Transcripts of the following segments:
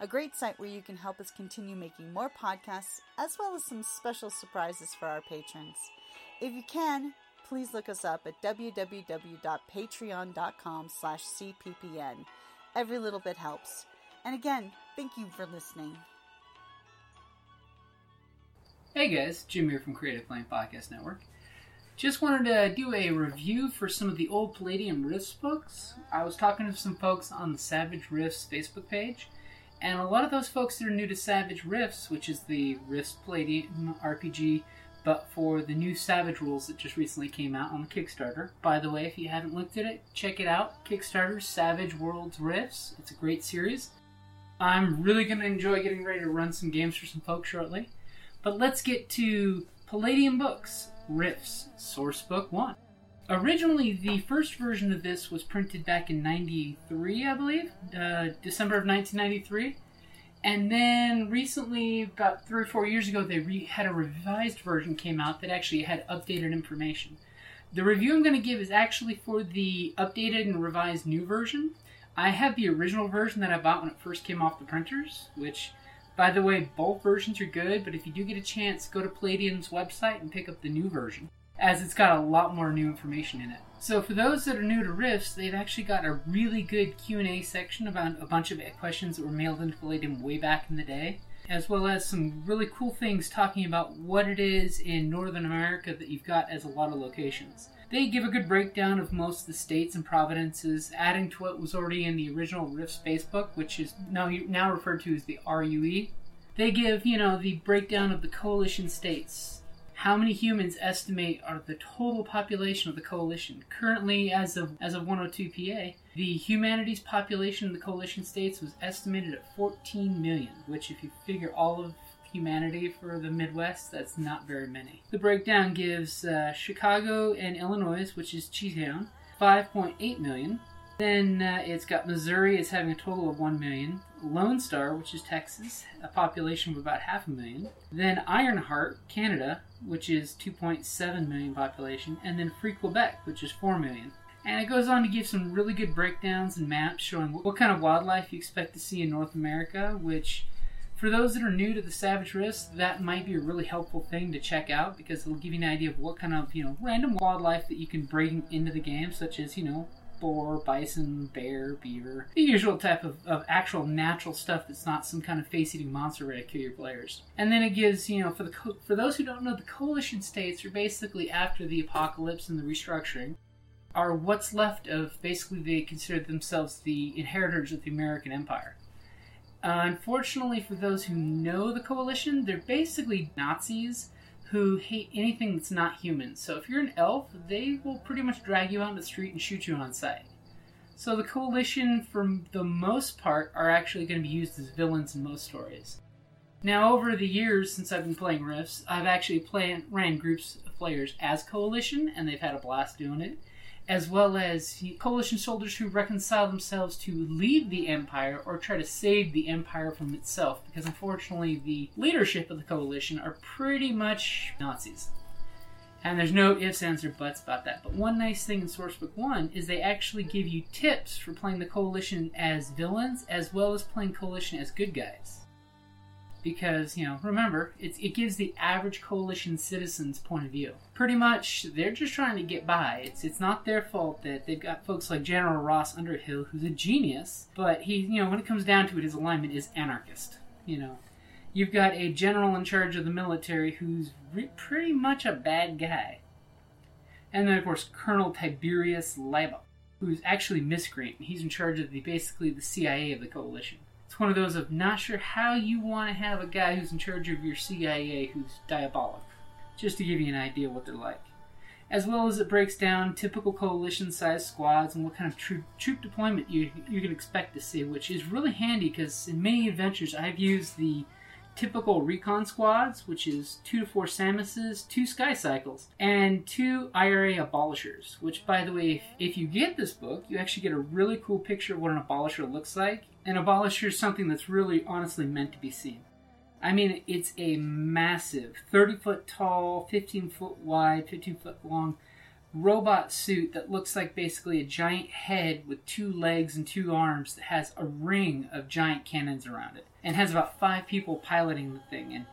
a great site where you can help us continue making more podcasts, as well as some special surprises for our patrons. If you can, please look us up at www.patreon.com slash cppn. Every little bit helps. And again, thank you for listening. Hey guys, Jim here from Creative Play and Podcast Network. Just wanted to do a review for some of the old Palladium Rifts books. I was talking to some folks on the Savage Rifts Facebook page, and a lot of those folks that are new to Savage Rifts, which is the Rifts Palladium RPG, but for the new Savage rules that just recently came out on the Kickstarter. By the way, if you haven't looked at it, check it out. Kickstarter Savage Worlds Rifts. It's a great series. I'm really going to enjoy getting ready to run some games for some folks shortly. But let's get to Palladium Books Rifts Source Book 1. Originally, the first version of this was printed back in 93, I believe, uh, December of 1993. And then recently, about three or four years ago, they re- had a revised version came out that actually had updated information. The review I'm going to give is actually for the updated and revised new version. I have the original version that I bought when it first came off the printers, which, by the way, both versions are good, but if you do get a chance, go to Palladium's website and pick up the new version, as it's got a lot more new information in it. So for those that are new to Rifts, they've actually got a really good Q&A section about a bunch of questions that were mailed into Palladium way back in the day, as well as some really cool things talking about what it is in Northern America that you've got as a lot of locations. They give a good breakdown of most of the states and provinces, adding to what was already in the original Rifts Facebook, which is now now referred to as the RUE. They give, you know, the breakdown of the coalition states, how many humans estimate are the total population of the coalition. Currently, as of as of 102 PA, the humanities population in the coalition states was estimated at 14 million, which, if you figure all of humanity for the Midwest, that's not very many. The breakdown gives uh, Chicago and Illinois, which is Chi-Town, 5.8 million. Then uh, it's got Missouri is having a total of 1 million. Lone Star, which is Texas, a population of about half a million. Then Ironheart, Canada, which is 2.7 million population. And then Free Quebec, which is 4 million. And it goes on to give some really good breakdowns and maps showing what kind of wildlife you expect to see in North America, which for those that are new to the Savage Rifts, that might be a really helpful thing to check out because it'll give you an idea of what kind of, you know, random wildlife that you can bring into the game, such as, you know, boar, bison, bear, beaver, the usual type of, of actual natural stuff that's not some kind of face-eating monster ready to kill your players. And then it gives, you know, for the co- for those who don't know, the coalition states are basically after the apocalypse and the restructuring are what's left of basically they consider themselves the inheritors of the American Empire. Uh, unfortunately, for those who know the coalition, they're basically Nazis who hate anything that's not human. So if you're an elf, they will pretty much drag you out in the street and shoot you on sight. So the coalition, for the most part, are actually going to be used as villains in most stories. Now, over the years since I've been playing Rifts, I've actually play, ran groups of players as coalition, and they've had a blast doing it as well as coalition soldiers who reconcile themselves to leave the empire or try to save the empire from itself because unfortunately the leadership of the coalition are pretty much nazis. And there's no ifs ands or buts about that. But one nice thing in sourcebook 1 is they actually give you tips for playing the coalition as villains as well as playing coalition as good guys because you know remember it gives the average coalition citizen's point of view pretty much they're just trying to get by it's it's not their fault that they've got folks like general ross underhill who's a genius but he you know when it comes down to it his alignment is anarchist you know you've got a general in charge of the military who's re- pretty much a bad guy And then, of course, Colonel Tiberius Lyboc, who's actually miscreant. He's in charge of the basically the CIA of the coalition. It's one of those of not sure how you want to have a guy who's in charge of your CIA who's diabolic. Just to give you an idea what they're like. As well as it breaks down typical coalition sized squads and what kind of troop, troop deployment you, you can expect to see, which is really handy because in many adventures I've used the typical recon squads, which is two to four SAMASes, two Sky Cycles, and two IRA abolishers. Which, by the way, if, if you get this book, you actually get a really cool picture of what an abolisher looks like. An abolisher is something that's really honestly meant to be seen. I mean, it's a massive 30 foot tall, 15 foot wide, 15 foot long robot suit that looks like basically a giant head with two legs and two arms that has a ring of giant cannons around it and has about five people piloting the thing and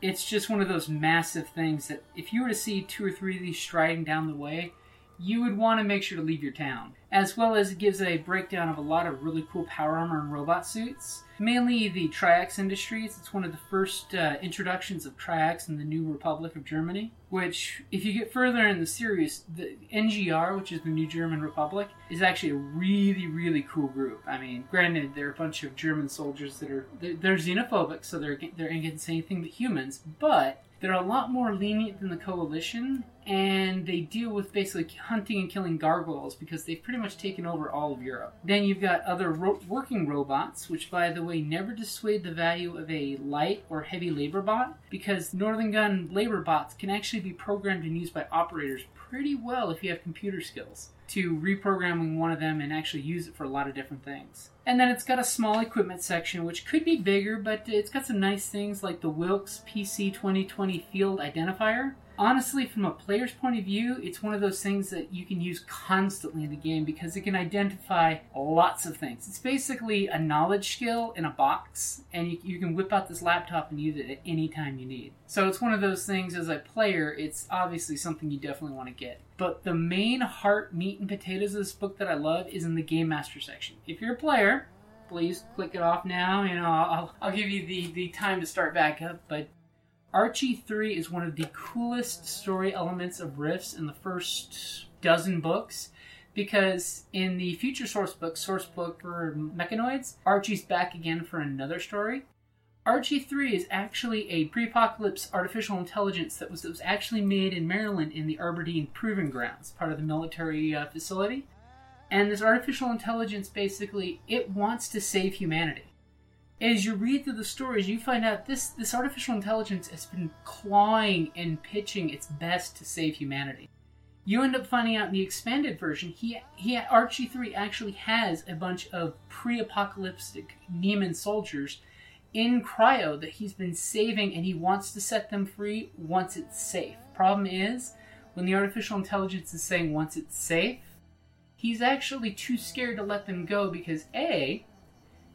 it's just one of those massive things that if you were to see two or three of these striding down the way you would want to make sure to leave your town as well as it gives a breakdown of a lot of really cool power armor and robot suits mainly the Triax Industries. It's one of the first uh, introductions of Triax in the New Republic of Germany. Which, if you get further in the series, the NGR, which is the New German Republic, is actually a really, really cool group. I mean, granted, they're a bunch of German soldiers that are they're, they're xenophobic, so they're they're against anything but humans, but they're a lot more lenient than the coalition and they deal with basically hunting and killing gargoyles because they've pretty much taken over all of Europe. Then you've got other ro- working robots, which, by the way, never dissuade the value of a light or heavy labor bot because Northern Gun labor bots can actually be programmed and used by operators pretty well if you have computer skills to reprogramming one of them and actually use it for a lot of different things. And then it's got a small equipment section, which could be bigger, but it's got some nice things like the Wilkes PC 2020 Field Identifier, honestly, from a player's point of view, it's one of those things that you can use constantly in the game because it can identify lots of things. It's basically a knowledge skill in a box, and you, you, can whip out this laptop and use it at any time you need. So it's one of those things as a player, it's obviously something you definitely want to get. But the main heart, meat, and potatoes of this book that I love is in the Game Master section. If you're a player, please click it off now. You know, I'll, I'll give you the, the time to start back up, but Archie 3 is one of the coolest story elements of Rifts in the first dozen books because in the future source book, source book for Mechanoids, Archie's back again for another story. Archie 3 is actually a pre apocalypse artificial intelligence that was, that was actually made in Maryland in the Aberdeen Proving Grounds, part of the military uh, facility. And this artificial intelligence basically, it wants to save humanity as you read through the stories, you find out this this artificial intelligence has been clawing and pitching its best to save humanity. You end up finding out in the expanded version, he he Archie three actually has a bunch of pre-apocalyptic NEMA soldiers in cryo that he's been saving, and he wants to set them free once it's safe. Problem is, when the artificial intelligence is saying once it's safe, he's actually too scared to let them go because a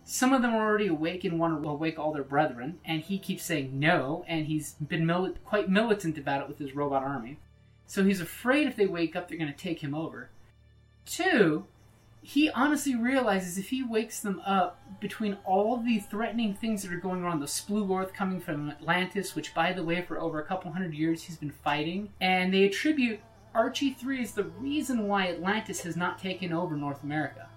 some of them are already awake and want to awake all their brethren, and he keeps saying no, and he's been mili- quite militant about it with his robot army. So he's afraid if they wake up, they're going to take him over. Two, he honestly realizes if he wakes them up between all the threatening things that are going on, the Splugorth coming from Atlantis, which, by the way, for over a couple hundred years he's been fighting, and they attribute Archie 3 is the reason why Atlantis has not taken over North America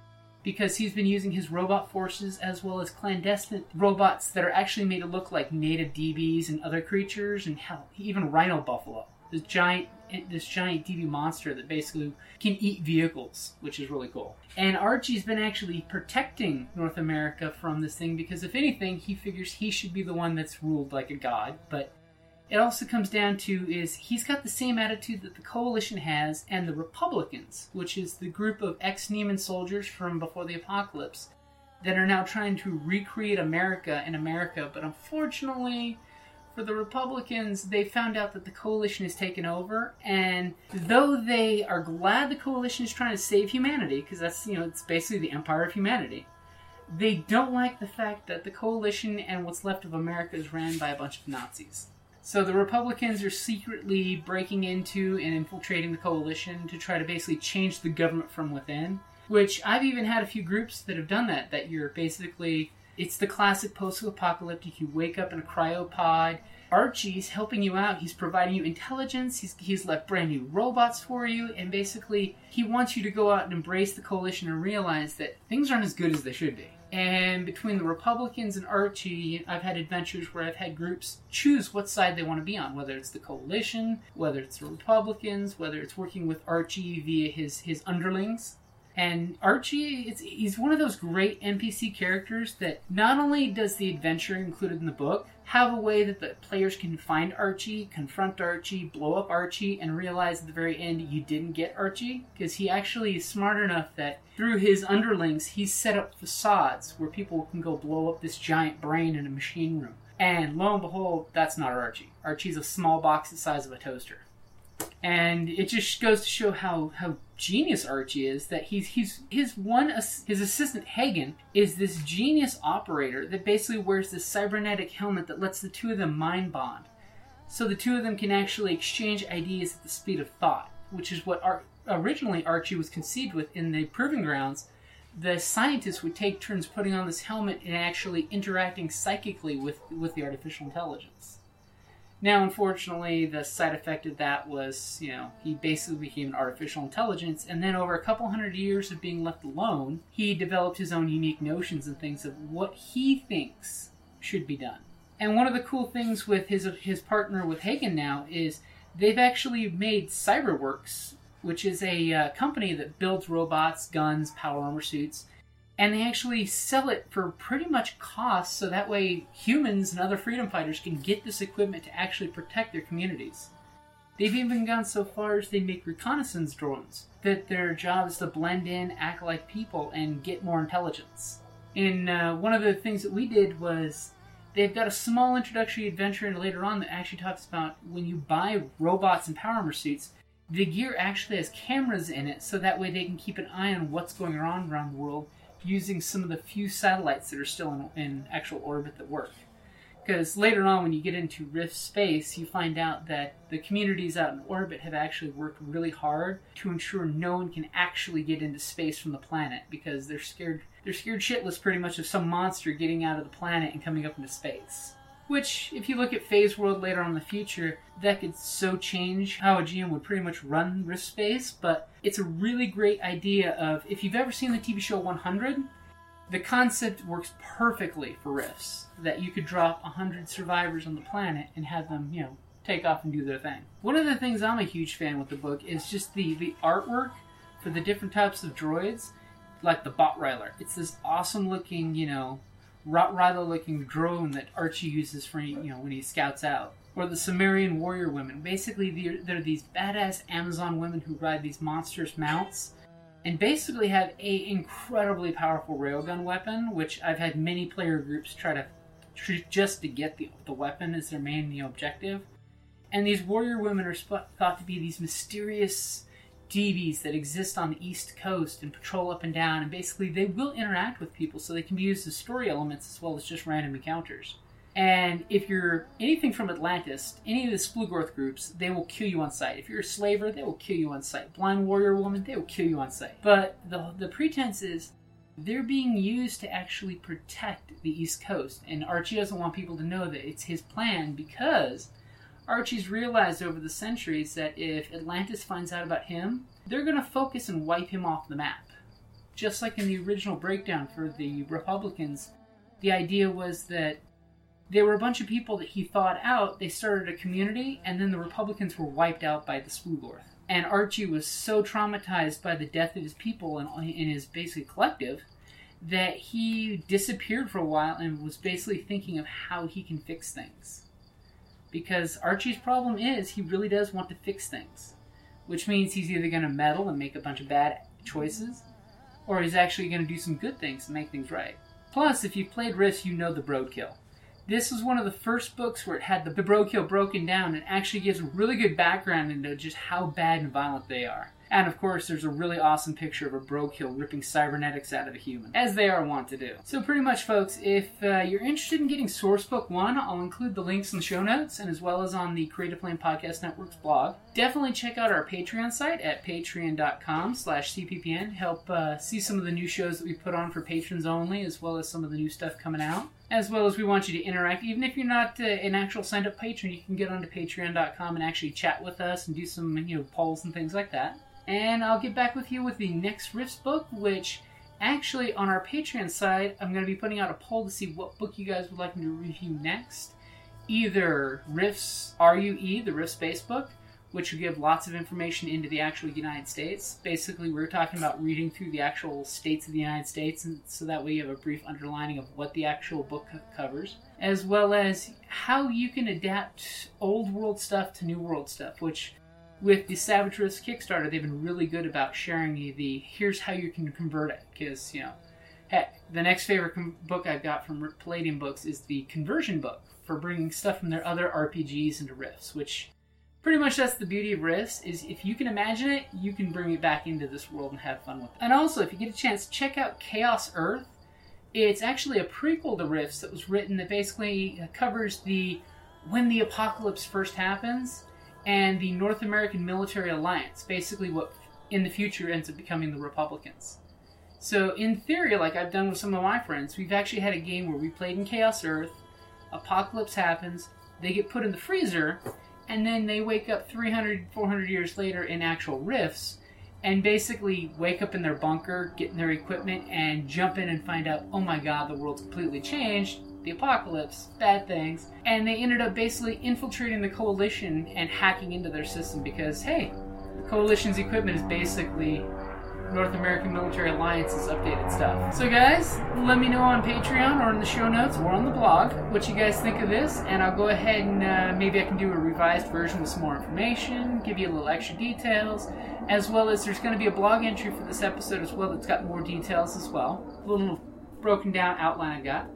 because he's been using his robot forces as well as clandestine robots that are actually made to look like native D-Bees and other creatures, and hell, even Rhino Buffalo, this giant this giant D-Bee monster that basically can eat vehicles, which is really cool. And Archie's been actually protecting North America from this thing because if anything, he figures he should be the one that's ruled like a god, but it also comes down to is he's got the same attitude that the coalition has and the republicans which is the group of ex-NEMA soldiers from before the apocalypse that are now trying to recreate america in america. But unfortunately for the republicans they found out that the coalition has taken over. And though they are glad the coalition is trying to save humanity because that's you know it's basically the empire of humanity they don't like the fact that the coalition and what's left of america is ran by a bunch of nazis so the Republicans are secretly breaking into and infiltrating the coalition to try to basically change the government from within. Which I've even had a few groups that have done that. That you're basically It's the classic post-apocalyptic. You wake up in a cryopod. Archie's helping you out. He's providing you intelligence. He's he's left brand new robots for you, and basically he wants you to go out and embrace the coalition and realize that things aren't as good as they should be. And between the Republicans and Archie, I've had adventures where I've had groups choose what side they want to be on, whether it's the coalition, whether it's the Republicans, whether it's working with Archie via his his underlings. And Archie, he's one of those great NPC characters that not only does the adventure included in the book have a way that the players can find Archie, confront Archie, blow up Archie, and realize at the very end you didn't get Archie, because he actually is smart enough that through his underlings he's set up facades where people can go blow up this giant brain in a machine room. And lo and behold, that's not Archie. Archie's a small box the size of a toaster and it just goes to show how how genius Archie is that he's he's his one his assistant Hagan is this genius operator that basically wears this cybernetic helmet that lets the two of them mind bond, so the two of them can actually exchange ideas at the speed of thought, which is what Ar- originally Archie was conceived with in the proving grounds. The scientists would take turns putting on this helmet and actually interacting psychically with with the artificial intelligence. Now, unfortunately, the side effect of that was, you know, he basically became an artificial intelligence, and then over a couple hundred years of being left alone, he developed his own unique notions and things of what he thinks should be done. And one of the cool things with his his partner with Hagan now is they've actually made Cyberworks, which is a uh, company that builds robots, guns, power armor suits, and they actually sell it for pretty much cost so that way humans and other freedom fighters can get this equipment to actually protect their communities. They've even gone so far as they make reconnaissance drones that their job is to blend in, act like people, and get more intelligence. And uh, one of the things that we did was they've got a small introductory adventure and later on that actually talks about when you buy robots and power armor suits, the gear actually has cameras in it so that way they can keep an eye on what's going on around the world using some of the few satellites that are still in, in actual orbit that work. Because later on, when you get into Rift space, you find out that the communities out in orbit have actually worked really hard to ensure no one can actually get into space from the planet because they're scared. They're scared shitless, pretty much, of some monster getting out of the planet and coming up into space. Which, if you look at Phase World later on in the future, that could so change how a GM would pretty much run Rift Space, but it's a really great idea of if you've ever seen the TV show 100, the concept works perfectly for Rifts. That you could drop 100 survivors on the planet and have them, you know, take off and do their thing. One of the things I'm a huge fan with the book is just the, the artwork for the different types of droids, like the Botriler. It's this awesome looking, you know, Rottweiler looking drone that Archie uses for you know when he scouts out. Or the Shemarrian warrior women. Basically, they're, they're these badass Amazon women who ride these monstrous mounts and basically have a incredibly powerful railgun weapon, which I've had many player groups try to just to get the, the weapon as their main objective. And these warrior women are sp- thought to be these mysterious D-Bees that exist on the East Coast and patrol up and down, and basically they will interact with people, so they can be used as story elements as well as just random encounters. And if you're anything from Atlantis, any of the Splugorth groups, they will kill you on sight. If you're a slaver, they will kill you on sight. Blind warrior woman, they will kill you on sight. But the the pretense is they're being used to actually protect the East Coast, and Archie doesn't want people to know that it's his plan because Archie's realized over the centuries that if Atlantis finds out about him, they're going to focus and wipe him off the map. Just like in the original breakdown for the Republicans, the idea was that there were a bunch of people that he thought out, they started a community, and then the Republicans were wiped out by the Splugorth. And Archie was so traumatized by the death of his people and in his basic collective that he disappeared for a while and was basically thinking of how he can fix things because Archie's problem is he really does want to fix things, which means he's either going to meddle and make a bunch of bad choices, or he's actually going to do some good things and make things right. Plus, if you've played Rifts, you know the Brodkil. This was one of the first books where it had the, the Brodkil broken down and actually gives a really good background into just how bad and violent they are. And of course, there's a really awesome picture of a Brodkil ripping cybernetics out of a human, as they are wont to do. So, pretty much, folks, if uh, you're interested in getting Sourcebook 1, I'll include the links in the show notes and as well as on the Creative Play and Podcast Network's blog. Definitely check out our Patreon site at patreon.com slash cppn. Help uh, see some of the new shows that we put on for patrons only, as well as some of the new stuff coming out. As well as we want you to interact. Even if you're not uh, an actual signed up patron, you can get onto patreon.com and actually chat with us and do some you know polls and things like that and I'll get back with you with the next Rifts book, which actually on our Patreon side, I'm going to be putting out a poll to see what book you guys would like me to review next. Either Rifts RUE, the Rifts Space book, which will give lots of information into the actual United States. Basically, we're talking about reading through the actual states of the United States, and so that way you have a brief underlining of what the actual book covers, as well as how you can adapt old world stuff to new world stuff, which with the Savage Kickstarter, they've been really good about sharing me the here's how you can convert it. Because, you know, heck, the next favorite com- book I've got from Palladium Books is the conversion book for bringing stuff from their other RPGs into Rifts, which pretty much that's the beauty of Rifts is if you can imagine it, you can bring it back into this world and have fun with it. And also, if you get a chance, check out Chaos Earth. It's actually a prequel to Rifts that was written that basically covers the when the apocalypse first happens and the North American Military Alliance, basically what in the future ends up becoming the Republicans. So, in theory, like I've done with some of my friends, we've actually had a game where we played in Chaos Earth, apocalypse happens, they get put in the freezer, and then they wake up 300, 400 years later in actual rifts, and basically wake up in their bunker, get in their equipment, and jump in and find out, oh my god, the world's completely changed, the apocalypse, bad things, and they ended up basically infiltrating the coalition and hacking into their system because, hey, the coalition's equipment is basically North American Military Alliance's updated stuff. So, guys, let me know on Patreon or in the show notes or on the blog what you guys think of this, and I'll go ahead and uh, maybe I can do a revised version with some more information, give you a little extra details, as well as there's going to be a blog entry for this episode as well that's got more details as well. A little broken down outline I got.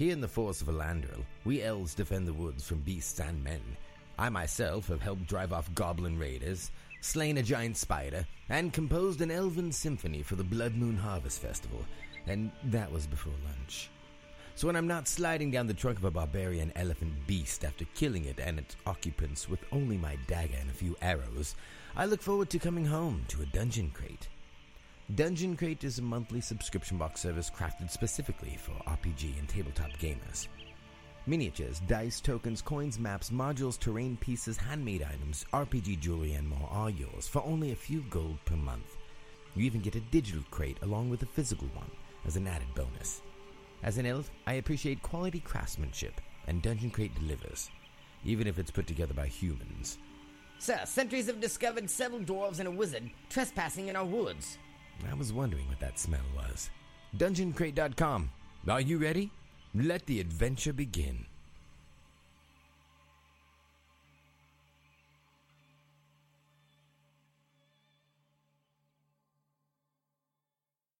Here in the force of Elandril, we elves defend the woods from beasts and men. I myself have helped drive off goblin raiders, slain a giant spider, and composed an elven symphony for the Blood Moon Harvest Festival, and that was before lunch. So when I'm not sliding down the trunk of a barbarian elephant beast after killing it and its occupants with only my dagger and a few arrows, I look forward to coming home to a dungeon crate. Dungeon Crate is a monthly subscription box service crafted specifically for RPG and tabletop gamers. Miniatures, dice, tokens, coins, maps, modules, terrain pieces, handmade items, RPG jewelry, and more are yours for only a few gold per month. You even get a digital crate along with a physical one as an added bonus. As an elf, I appreciate quality craftsmanship, and Dungeon Crate delivers, even if it's put together by humans. Sir, sentries have discovered several dwarves and a wizard trespassing in our woods. I was wondering what that smell was. DungeonCrate.com. Are you ready? Let the adventure begin.